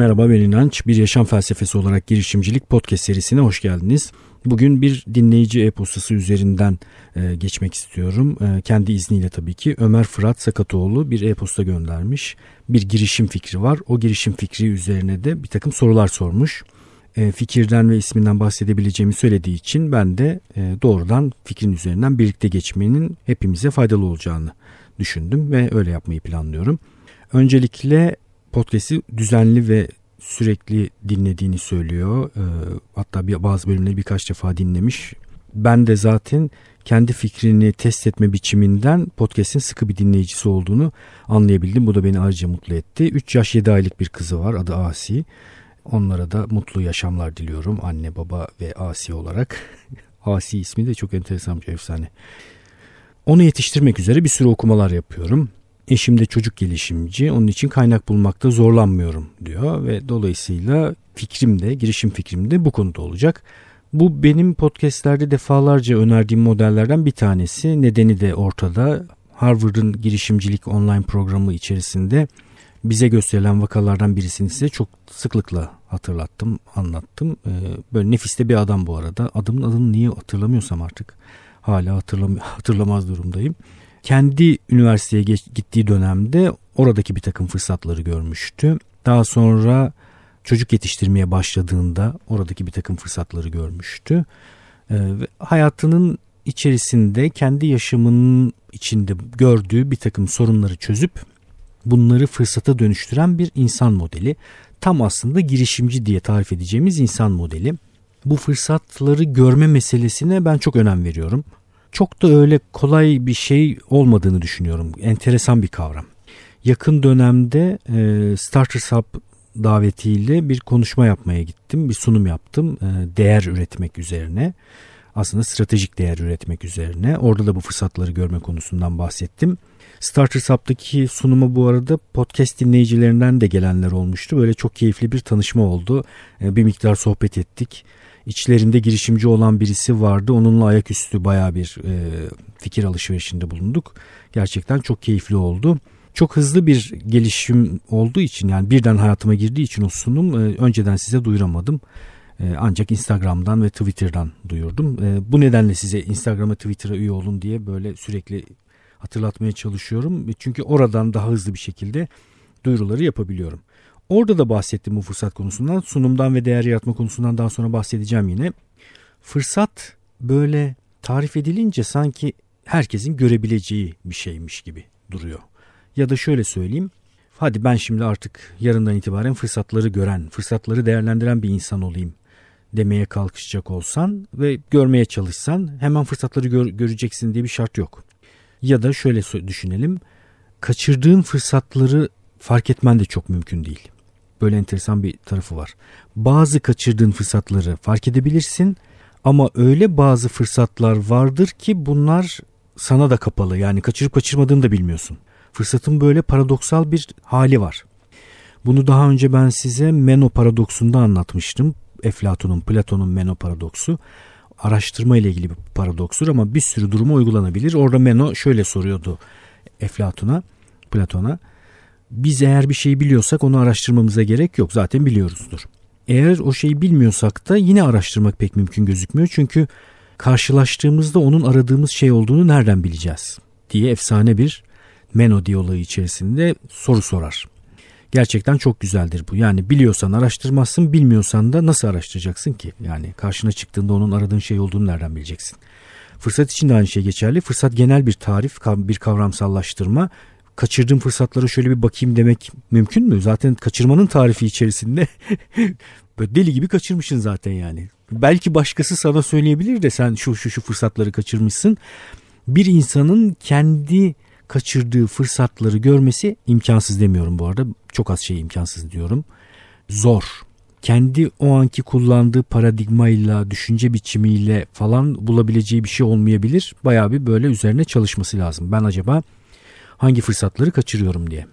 Merhaba ben İnanç. Bir yaşam felsefesi olarak girişimcilik podcast serisine hoş geldiniz. Bugün bir dinleyici e-postası üzerinden e, geçmek istiyorum. E, kendi izniyle tabii ki Ömer Fırat Sakatoğlu bir e-posta göndermiş. Bir girişim fikri var. O girişim fikri üzerine de bir takım sorular sormuş. E, fikirden ve isminden bahsedebileceğimi söylediği için ben de e, doğrudan fikrin üzerinden birlikte geçmenin hepimize faydalı olacağını düşündüm ve öyle yapmayı planlıyorum. Öncelikle podcast'i düzenli ve sürekli dinlediğini söylüyor. E, hatta bazı bölümleri birkaç defa dinlemiş. Ben de zaten kendi fikrini test etme biçiminden podcast'in sıkı bir dinleyicisi olduğunu anlayabildim. Bu da beni ayrıca mutlu etti. 3 yaş 7 aylık bir kızı var adı Asi. Onlara da mutlu yaşamlar diliyorum anne baba ve Asi olarak. Asi ismi de çok enteresan bir efsane. Onu yetiştirmek üzere bir sürü okumalar yapıyorum. Eşim de çocuk gelişimci onun için kaynak bulmakta zorlanmıyorum diyor ve dolayısıyla fikrim de girişim fikrim de bu konuda olacak. Bu benim podcastlerde defalarca önerdiğim modellerden bir tanesi. Nedeni de ortada. Harvard'ın girişimcilik online programı içerisinde bize gösterilen vakalardan birisini size çok sıklıkla hatırlattım, anlattım. Ee, böyle nefiste bir adam bu arada. Adamın adını niye hatırlamıyorsam artık hala hatırlam hatırlamaz durumdayım. Kendi üniversiteye geç, gittiği dönemde oradaki bir takım fırsatları görmüştü. Daha sonra çocuk yetiştirmeye başladığında oradaki bir takım fırsatları görmüştü. Ee, ve hayatının içerisinde kendi yaşamının içinde gördüğü bir takım sorunları çözüp bunları fırsata dönüştüren bir insan modeli. Tam aslında girişimci diye tarif edeceğimiz insan modeli. Bu fırsatları görme meselesine ben çok önem veriyorum. Çok da öyle kolay bir şey olmadığını düşünüyorum. Enteresan bir kavram. Yakın dönemde e, Starters Hub davetiyle bir konuşma yapmaya gittim. Bir sunum yaptım e, değer üretmek üzerine. Aslında stratejik değer üretmek üzerine. Orada da bu fırsatları görme konusundan bahsettim. Starters Hub'daki sunumu bu arada podcast dinleyicilerinden de gelenler olmuştu. Böyle çok keyifli bir tanışma oldu. E, bir miktar sohbet ettik. İçlerinde girişimci olan birisi vardı. Onunla ayaküstü baya bir e, fikir alışverişinde bulunduk. Gerçekten çok keyifli oldu. Çok hızlı bir gelişim olduğu için yani birden hayatıma girdiği için o sunum e, önceden size duyuramadım. E, ancak Instagram'dan ve Twitter'dan duyurdum. E, bu nedenle size Instagram'a Twitter'a üye olun diye böyle sürekli hatırlatmaya çalışıyorum. Çünkü oradan daha hızlı bir şekilde duyuruları yapabiliyorum. Orada da bahsettim bu fırsat konusundan. Sunumdan ve değer yaratma konusundan daha sonra bahsedeceğim yine. Fırsat böyle tarif edilince sanki herkesin görebileceği bir şeymiş gibi duruyor. Ya da şöyle söyleyeyim. Hadi ben şimdi artık yarından itibaren fırsatları gören, fırsatları değerlendiren bir insan olayım demeye kalkışacak olsan ve görmeye çalışsan hemen fırsatları gör, göreceksin diye bir şart yok. Ya da şöyle düşünelim. Kaçırdığın fırsatları fark etmen de çok mümkün değil. Böyle enteresan bir tarafı var. Bazı kaçırdığın fırsatları fark edebilirsin ama öyle bazı fırsatlar vardır ki bunlar sana da kapalı. Yani kaçırıp kaçırmadığını da bilmiyorsun. Fırsatın böyle paradoksal bir hali var. Bunu daha önce ben size Meno paradoksunda anlatmıştım. Eflatun'un, Platon'un Meno paradoksu araştırma ile ilgili bir paradokstur ama bir sürü duruma uygulanabilir. Orada Meno şöyle soruyordu Eflatun'a, Platon'a. Biz eğer bir şeyi biliyorsak onu araştırmamıza gerek yok. Zaten biliyoruzdur. Eğer o şeyi bilmiyorsak da yine araştırmak pek mümkün gözükmüyor. Çünkü karşılaştığımızda onun aradığımız şey olduğunu nereden bileceğiz diye efsane bir Meno diyaloğu içerisinde soru sorar. Gerçekten çok güzeldir bu. Yani biliyorsan araştırmazsın, bilmiyorsan da nasıl araştıracaksın ki? Yani karşına çıktığında onun aradığın şey olduğunu nereden bileceksin? Fırsat için de aynı şey geçerli. Fırsat genel bir tarif, bir kavramsallaştırma. Kaçırdığım fırsatlara şöyle bir bakayım demek mümkün mü? Zaten kaçırmanın tarifi içerisinde böyle deli gibi kaçırmışsın zaten yani. Belki başkası sana söyleyebilir de sen şu şu şu fırsatları kaçırmışsın. Bir insanın kendi kaçırdığı fırsatları görmesi imkansız demiyorum bu arada. Çok az şey imkansız diyorum. Zor. Kendi o anki kullandığı paradigmayla, düşünce biçimiyle falan bulabileceği bir şey olmayabilir. Bayağı bir böyle üzerine çalışması lazım. Ben acaba hangi fırsatları kaçırıyorum diye.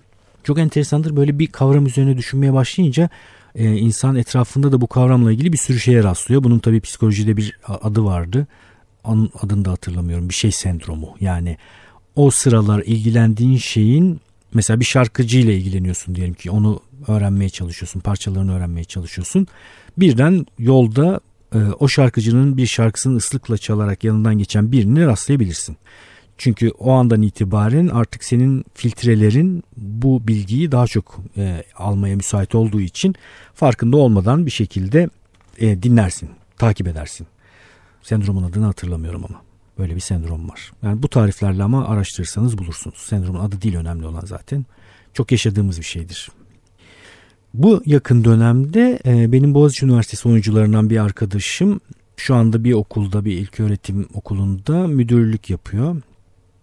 Çok enteresandır böyle bir kavram üzerine düşünmeye başlayınca e, insan etrafında da bu kavramla ilgili bir sürü şeye rastlıyor. Bunun tabii psikolojide bir adı vardı. Onun adını da hatırlamıyorum. Bir şey sendromu. Yani o sıralar ilgilendiğin şeyin mesela bir şarkıcıyla ilgileniyorsun diyelim ki onu öğrenmeye çalışıyorsun, parçalarını öğrenmeye çalışıyorsun. Birden yolda e, o şarkıcının bir şarkısını ıslıkla çalarak yanından geçen birini rastlayabilirsin. Çünkü o andan itibaren artık senin filtrelerin bu bilgiyi daha çok e, almaya müsait olduğu için farkında olmadan bir şekilde e, dinlersin, takip edersin. Sendromun adını hatırlamıyorum ama. Böyle bir sendrom var. Yani bu tariflerle ama araştırırsanız bulursunuz. Sendromun adı değil önemli olan zaten. Çok yaşadığımız bir şeydir. Bu yakın dönemde e, benim Boğaziçi Üniversitesi oyuncularından bir arkadaşım şu anda bir okulda bir ilköğretim okulunda müdürlük yapıyor.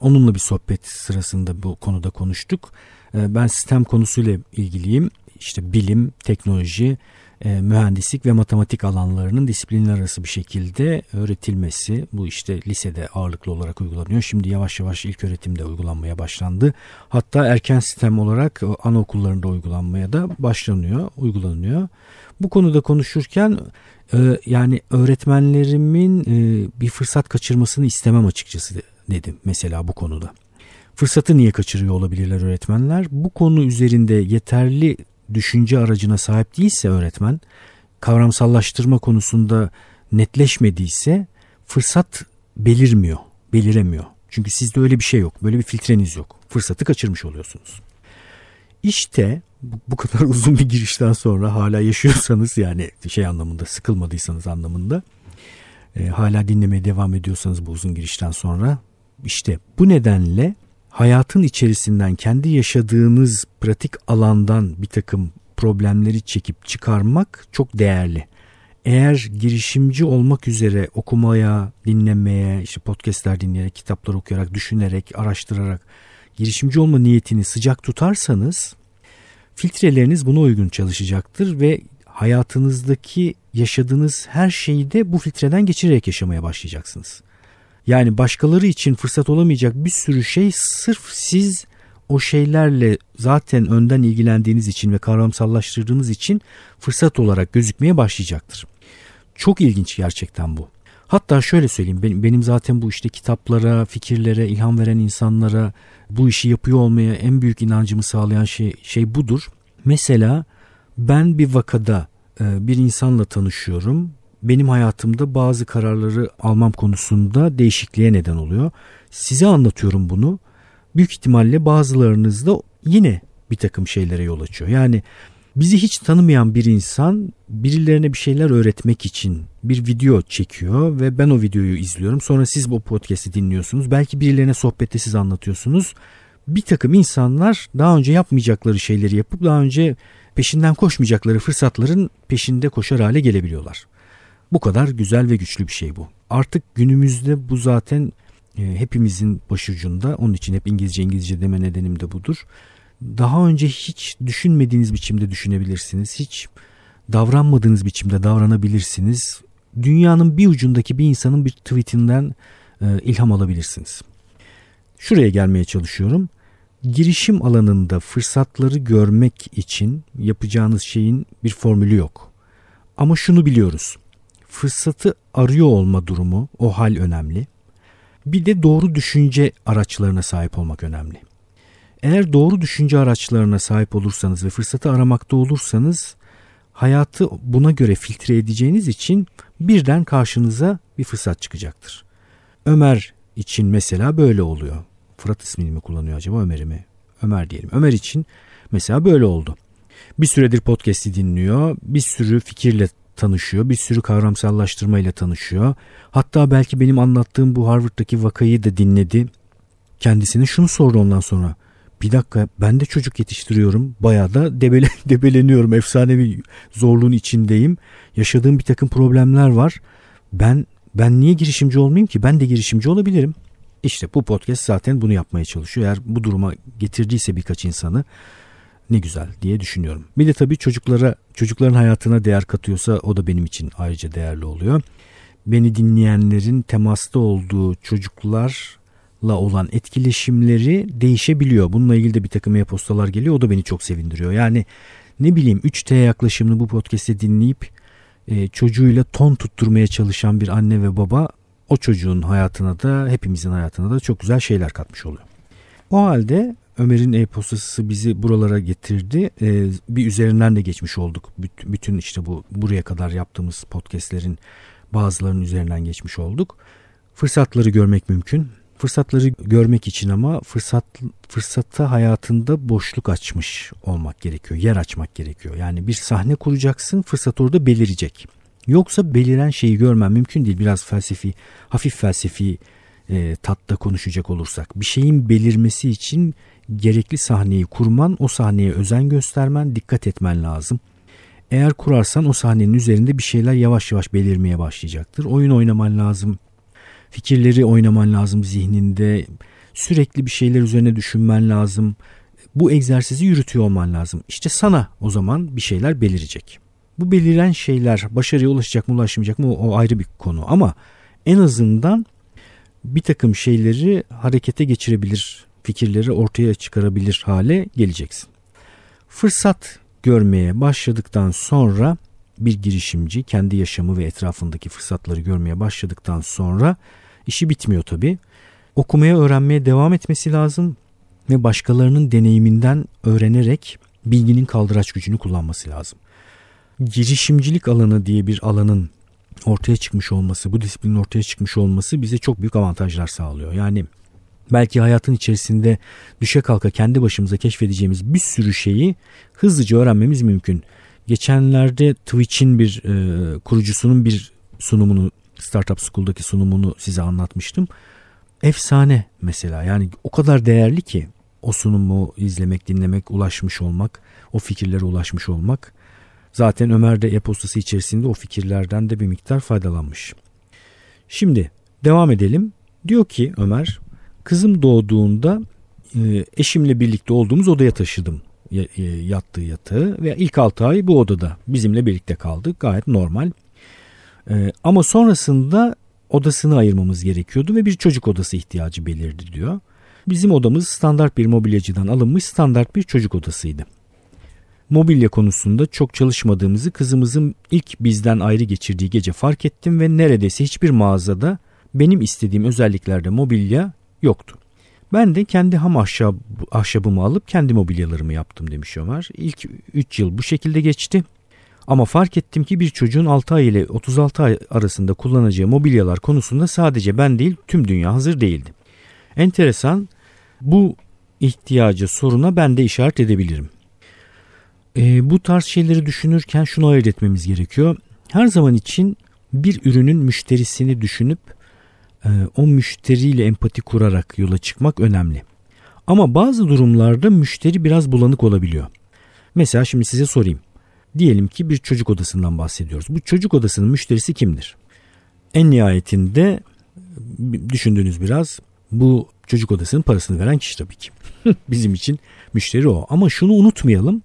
Onunla bir sohbet sırasında bu konuda konuştuk. E, ben sistem konusuyla ilgiliyim. İşte bilim, teknoloji, e, mühendislik ve matematik alanlarının disiplinler arası bir şekilde öğretilmesi bu işte lisede ağırlıklı olarak uygulanıyor. Şimdi yavaş yavaş ilk öğretimde uygulanmaya başlandı. Hatta erken sistem olarak anaokullarında uygulanmaya da başlanıyor, uygulanıyor. Bu konuda konuşurken e, yani öğretmenlerimin e, bir fırsat kaçırmasını istemem açıkçası dedim mesela bu konuda. Fırsatı niye kaçırıyor olabilirler öğretmenler? Bu konu üzerinde yeterli düşünce aracına sahip değilse öğretmen, kavramsallaştırma konusunda netleşmediyse fırsat belirmiyor, beliremiyor. Çünkü sizde öyle bir şey yok, böyle bir filtreniz yok. Fırsatı kaçırmış oluyorsunuz. İşte bu kadar uzun bir girişten sonra hala yaşıyorsanız yani şey anlamında sıkılmadıysanız anlamında e, hala dinlemeye devam ediyorsanız bu uzun girişten sonra işte bu nedenle hayatın içerisinden kendi yaşadığınız pratik alandan bir takım problemleri çekip çıkarmak çok değerli. Eğer girişimci olmak üzere okumaya, dinlemeye, işte podcastler dinleyerek, kitaplar okuyarak, düşünerek, araştırarak girişimci olma niyetini sıcak tutarsanız filtreleriniz buna uygun çalışacaktır ve hayatınızdaki yaşadığınız her şeyi de bu filtreden geçirerek yaşamaya başlayacaksınız. Yani başkaları için fırsat olamayacak bir sürü şey sırf siz o şeylerle zaten önden ilgilendiğiniz için ve kavramsallaştırdığınız için fırsat olarak gözükmeye başlayacaktır. Çok ilginç gerçekten bu. Hatta şöyle söyleyeyim benim, benim zaten bu işte kitaplara, fikirlere, ilham veren insanlara bu işi yapıyor olmaya en büyük inancımı sağlayan şey, şey budur. Mesela ben bir vakada e, bir insanla tanışıyorum benim hayatımda bazı kararları almam konusunda değişikliğe neden oluyor. Size anlatıyorum bunu. Büyük ihtimalle bazılarınız da yine bir takım şeylere yol açıyor. Yani bizi hiç tanımayan bir insan birilerine bir şeyler öğretmek için bir video çekiyor ve ben o videoyu izliyorum. Sonra siz bu podcast'i dinliyorsunuz. Belki birilerine sohbette siz anlatıyorsunuz. Bir takım insanlar daha önce yapmayacakları şeyleri yapıp daha önce peşinden koşmayacakları fırsatların peşinde koşar hale gelebiliyorlar. Bu kadar güzel ve güçlü bir şey bu. Artık günümüzde bu zaten e, hepimizin başucunda. Onun için hep İngilizce İngilizce deme nedenim de budur. Daha önce hiç düşünmediğiniz biçimde düşünebilirsiniz. Hiç davranmadığınız biçimde davranabilirsiniz. Dünyanın bir ucundaki bir insanın bir tweetinden e, ilham alabilirsiniz. Şuraya gelmeye çalışıyorum. Girişim alanında fırsatları görmek için yapacağınız şeyin bir formülü yok. Ama şunu biliyoruz fırsatı arıyor olma durumu, o hal önemli. Bir de doğru düşünce araçlarına sahip olmak önemli. Eğer doğru düşünce araçlarına sahip olursanız ve fırsatı aramakta olursanız hayatı buna göre filtre edeceğiniz için birden karşınıza bir fırsat çıkacaktır. Ömer için mesela böyle oluyor. Fırat ismini mi kullanıyor acaba Ömer'i mi? Ömer diyelim. Ömer için mesela böyle oldu. Bir süredir podcast'i dinliyor. Bir sürü fikirle tanışıyor. Bir sürü kavramsallaştırmayla tanışıyor. Hatta belki benim anlattığım bu Harvard'daki vakayı da dinledi. Kendisine şunu sordu ondan sonra. Bir dakika ben de çocuk yetiştiriyorum. Bayağı da debele, debeleniyorum. Efsane bir zorluğun içindeyim. Yaşadığım bir takım problemler var. Ben ben niye girişimci olmayayım ki? Ben de girişimci olabilirim. İşte bu podcast zaten bunu yapmaya çalışıyor. Eğer bu duruma getirdiyse birkaç insanı ne güzel diye düşünüyorum. Bir de tabii çocuklara, çocukların hayatına değer katıyorsa o da benim için ayrıca değerli oluyor. Beni dinleyenlerin temasta olduğu çocuklarla olan etkileşimleri değişebiliyor. Bununla ilgili de bir takım e-postalar geliyor. O da beni çok sevindiriyor. Yani ne bileyim 3T yaklaşımını bu podcast'i dinleyip e, çocuğuyla ton tutturmaya çalışan bir anne ve baba o çocuğun hayatına da hepimizin hayatına da çok güzel şeyler katmış oluyor. O halde Ömer'in e-postası bizi buralara getirdi. Ee, bir üzerinden de geçmiş olduk. Bütün işte bu buraya kadar yaptığımız podcastlerin bazılarının üzerinden geçmiş olduk. Fırsatları görmek mümkün. Fırsatları görmek için ama fırsat fırsata hayatında boşluk açmış olmak gerekiyor. Yer açmak gerekiyor. Yani bir sahne kuracaksın, fırsat orada belirecek. Yoksa beliren şeyi görmen mümkün değil. Biraz felsefi, hafif felsefi e, tatta konuşacak olursak. Bir şeyin belirmesi için gerekli sahneyi kurman, o sahneye özen göstermen, dikkat etmen lazım. Eğer kurarsan o sahnenin üzerinde bir şeyler yavaş yavaş belirmeye başlayacaktır. Oyun oynaman lazım. Fikirleri oynaman lazım zihninde. Sürekli bir şeyler üzerine düşünmen lazım. Bu egzersizi yürütüyor olman lazım. İşte sana o zaman bir şeyler belirecek. Bu beliren şeyler başarıya ulaşacak mı ulaşmayacak mı o ayrı bir konu ama en azından bir takım şeyleri harekete geçirebilir, fikirleri ortaya çıkarabilir hale geleceksin. Fırsat görmeye başladıktan sonra bir girişimci kendi yaşamı ve etrafındaki fırsatları görmeye başladıktan sonra işi bitmiyor tabi. Okumaya öğrenmeye devam etmesi lazım ve başkalarının deneyiminden öğrenerek bilginin kaldıraç gücünü kullanması lazım. Girişimcilik alanı diye bir alanın ortaya çıkmış olması, bu disiplinin ortaya çıkmış olması bize çok büyük avantajlar sağlıyor. Yani belki hayatın içerisinde düşe kalka kendi başımıza keşfedeceğimiz bir sürü şeyi hızlıca öğrenmemiz mümkün. Geçenlerde Twitch'in bir e, kurucusunun bir sunumunu Startup School'daki sunumunu size anlatmıştım. Efsane mesela yani o kadar değerli ki o sunumu izlemek, dinlemek, ulaşmış olmak, o fikirlere ulaşmış olmak. Zaten Ömer de e-postası içerisinde o fikirlerden de bir miktar faydalanmış. Şimdi devam edelim. Diyor ki Ömer, kızım doğduğunda e, eşimle birlikte olduğumuz odaya taşıdım e, yattığı yatağı ve ilk 6 ay bu odada bizimle birlikte kaldı. Gayet normal. E, ama sonrasında odasını ayırmamız gerekiyordu ve bir çocuk odası ihtiyacı belirdi diyor. Bizim odamız standart bir mobilyacıdan alınmış standart bir çocuk odasıydı mobilya konusunda çok çalışmadığımızı kızımızın ilk bizden ayrı geçirdiği gece fark ettim ve neredeyse hiçbir mağazada benim istediğim özelliklerde mobilya yoktu. Ben de kendi ham ahşab, ahşabımı alıp kendi mobilyalarımı yaptım demiş Ömer. İlk 3 yıl bu şekilde geçti. Ama fark ettim ki bir çocuğun 6 ay ile 36 ay arasında kullanacağı mobilyalar konusunda sadece ben değil tüm dünya hazır değildi. Enteresan bu ihtiyacı soruna ben de işaret edebilirim. E, bu tarz şeyleri düşünürken şunu ayırt etmemiz gerekiyor. Her zaman için bir ürünün müşterisini düşünüp e, o müşteriyle empati kurarak yola çıkmak önemli. Ama bazı durumlarda müşteri biraz bulanık olabiliyor. Mesela şimdi size sorayım. Diyelim ki bir çocuk odasından bahsediyoruz. Bu çocuk odasının müşterisi kimdir? En nihayetinde düşündüğünüz biraz bu çocuk odasının parasını veren kişi tabii ki. Bizim için müşteri o. Ama şunu unutmayalım.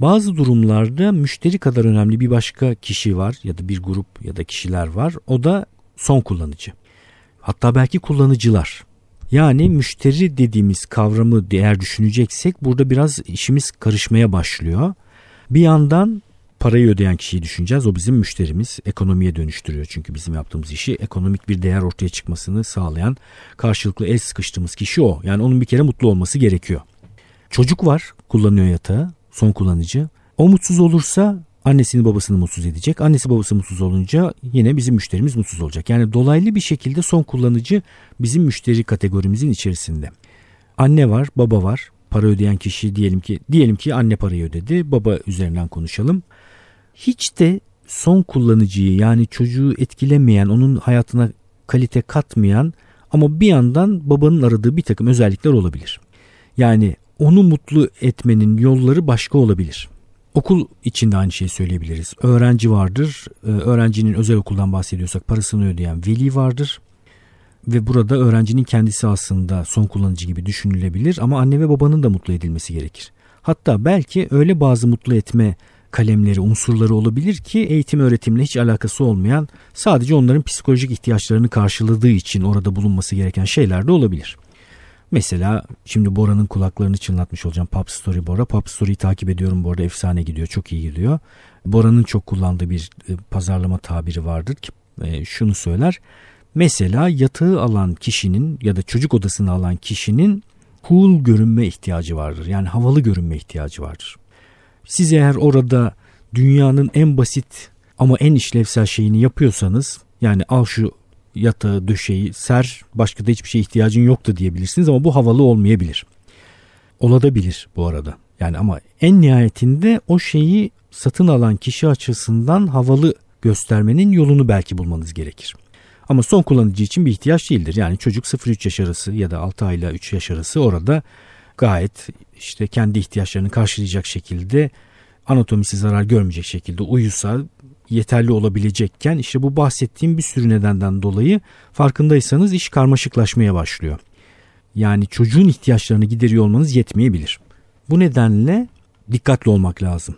Bazı durumlarda müşteri kadar önemli bir başka kişi var ya da bir grup ya da kişiler var. O da son kullanıcı. Hatta belki kullanıcılar. Yani müşteri dediğimiz kavramı eğer düşüneceksek burada biraz işimiz karışmaya başlıyor. Bir yandan parayı ödeyen kişiyi düşüneceğiz. O bizim müşterimiz. Ekonomiye dönüştürüyor çünkü bizim yaptığımız işi ekonomik bir değer ortaya çıkmasını sağlayan karşılıklı el sıkıştığımız kişi o. Yani onun bir kere mutlu olması gerekiyor. Çocuk var kullanıyor yatağı son kullanıcı. O mutsuz olursa annesini babasını mutsuz edecek. Annesi babası mutsuz olunca yine bizim müşterimiz mutsuz olacak. Yani dolaylı bir şekilde son kullanıcı bizim müşteri kategorimizin içerisinde. Anne var, baba var. Para ödeyen kişi diyelim ki diyelim ki anne parayı ödedi. Baba üzerinden konuşalım. Hiç de son kullanıcıyı yani çocuğu etkilemeyen, onun hayatına kalite katmayan ama bir yandan babanın aradığı bir takım özellikler olabilir. Yani onu mutlu etmenin yolları başka olabilir. Okul içinde aynı şeyi söyleyebiliriz. Öğrenci vardır. Ee, öğrencinin özel okuldan bahsediyorsak parasını ödeyen veli vardır. Ve burada öğrencinin kendisi aslında son kullanıcı gibi düşünülebilir ama anne ve babanın da mutlu edilmesi gerekir. Hatta belki öyle bazı mutlu etme kalemleri, unsurları olabilir ki eğitim öğretimle hiç alakası olmayan sadece onların psikolojik ihtiyaçlarını karşıladığı için orada bulunması gereken şeyler de olabilir. Mesela şimdi Bora'nın kulaklarını çınlatmış olacağım. Pop Story Bora. Pop Story'yi takip ediyorum bu arada efsane gidiyor. Çok iyi gidiyor. Bora'nın çok kullandığı bir e, pazarlama tabiri vardır ki e, şunu söyler. Mesela yatağı alan kişinin ya da çocuk odasını alan kişinin cool görünme ihtiyacı vardır. Yani havalı görünme ihtiyacı vardır. Siz eğer orada dünyanın en basit ama en işlevsel şeyini yapıyorsanız yani al şu yatağı döşeyi ser başka da hiçbir şeye ihtiyacın yoktu diyebilirsiniz ama bu havalı olmayabilir. Olabilir bu arada. Yani ama en nihayetinde o şeyi satın alan kişi açısından havalı göstermenin yolunu belki bulmanız gerekir. Ama son kullanıcı için bir ihtiyaç değildir. Yani çocuk 0-3 yaş arası ya da 6 ayla 3 yaş arası orada gayet işte kendi ihtiyaçlarını karşılayacak şekilde anatomisi zarar görmeyecek şekilde uyusa yeterli olabilecekken işte bu bahsettiğim bir sürü nedenden dolayı farkındaysanız iş karmaşıklaşmaya başlıyor. Yani çocuğun ihtiyaçlarını gideriyor olmanız yetmeyebilir. Bu nedenle dikkatli olmak lazım.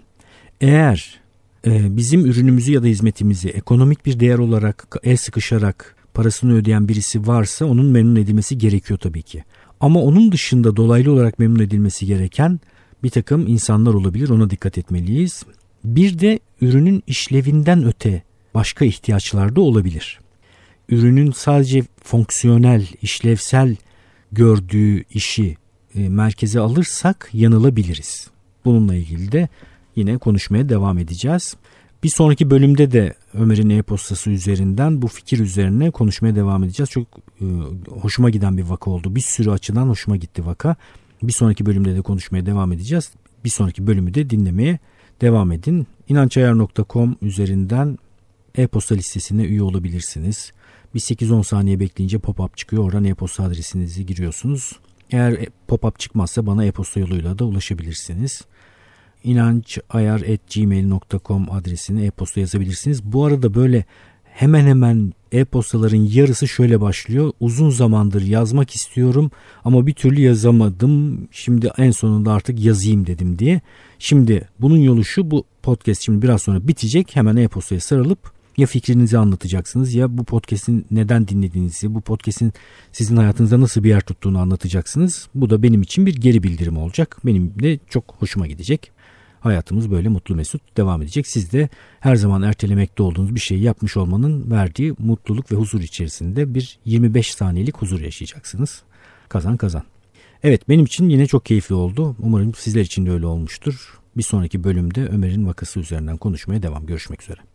Eğer e, bizim ürünümüzü ya da hizmetimizi ekonomik bir değer olarak el sıkışarak parasını ödeyen birisi varsa onun memnun edilmesi gerekiyor tabii ki. Ama onun dışında dolaylı olarak memnun edilmesi gereken bir takım insanlar olabilir ona dikkat etmeliyiz. Bir de ürünün işlevinden öte başka ihtiyaçlar da olabilir. Ürünün sadece fonksiyonel, işlevsel gördüğü işi e, merkeze alırsak yanılabiliriz. Bununla ilgili de yine konuşmaya devam edeceğiz. Bir sonraki bölümde de Ömer'in e-postası üzerinden bu fikir üzerine konuşmaya devam edeceğiz. Çok e, hoşuma giden bir vaka oldu. Bir sürü açıdan hoşuma gitti vaka. Bir sonraki bölümde de konuşmaya devam edeceğiz. Bir sonraki bölümü de dinlemeye devam edin. İnançayar.com üzerinden e-posta listesine üye olabilirsiniz. Bir 8-10 saniye bekleyince pop-up çıkıyor. Oradan e-posta adresinizi giriyorsunuz. Eğer pop-up çıkmazsa bana e-posta yoluyla da ulaşabilirsiniz inancayar.gmail.com adresine e-posta yazabilirsiniz. Bu arada böyle hemen hemen e-postaların yarısı şöyle başlıyor. Uzun zamandır yazmak istiyorum ama bir türlü yazamadım. Şimdi en sonunda artık yazayım dedim diye. Şimdi bunun yolu şu bu podcast şimdi biraz sonra bitecek. Hemen e-postaya sarılıp ya fikrinizi anlatacaksınız ya bu podcast'in neden dinlediğinizi, bu podcast'in sizin hayatınızda nasıl bir yer tuttuğunu anlatacaksınız. Bu da benim için bir geri bildirim olacak. Benim de çok hoşuma gidecek hayatımız böyle mutlu mesut devam edecek. Siz de her zaman ertelemekte olduğunuz bir şeyi yapmış olmanın verdiği mutluluk ve huzur içerisinde bir 25 saniyelik huzur yaşayacaksınız. Kazan kazan. Evet benim için yine çok keyifli oldu. Umarım sizler için de öyle olmuştur. Bir sonraki bölümde Ömer'in vakası üzerinden konuşmaya devam. Görüşmek üzere.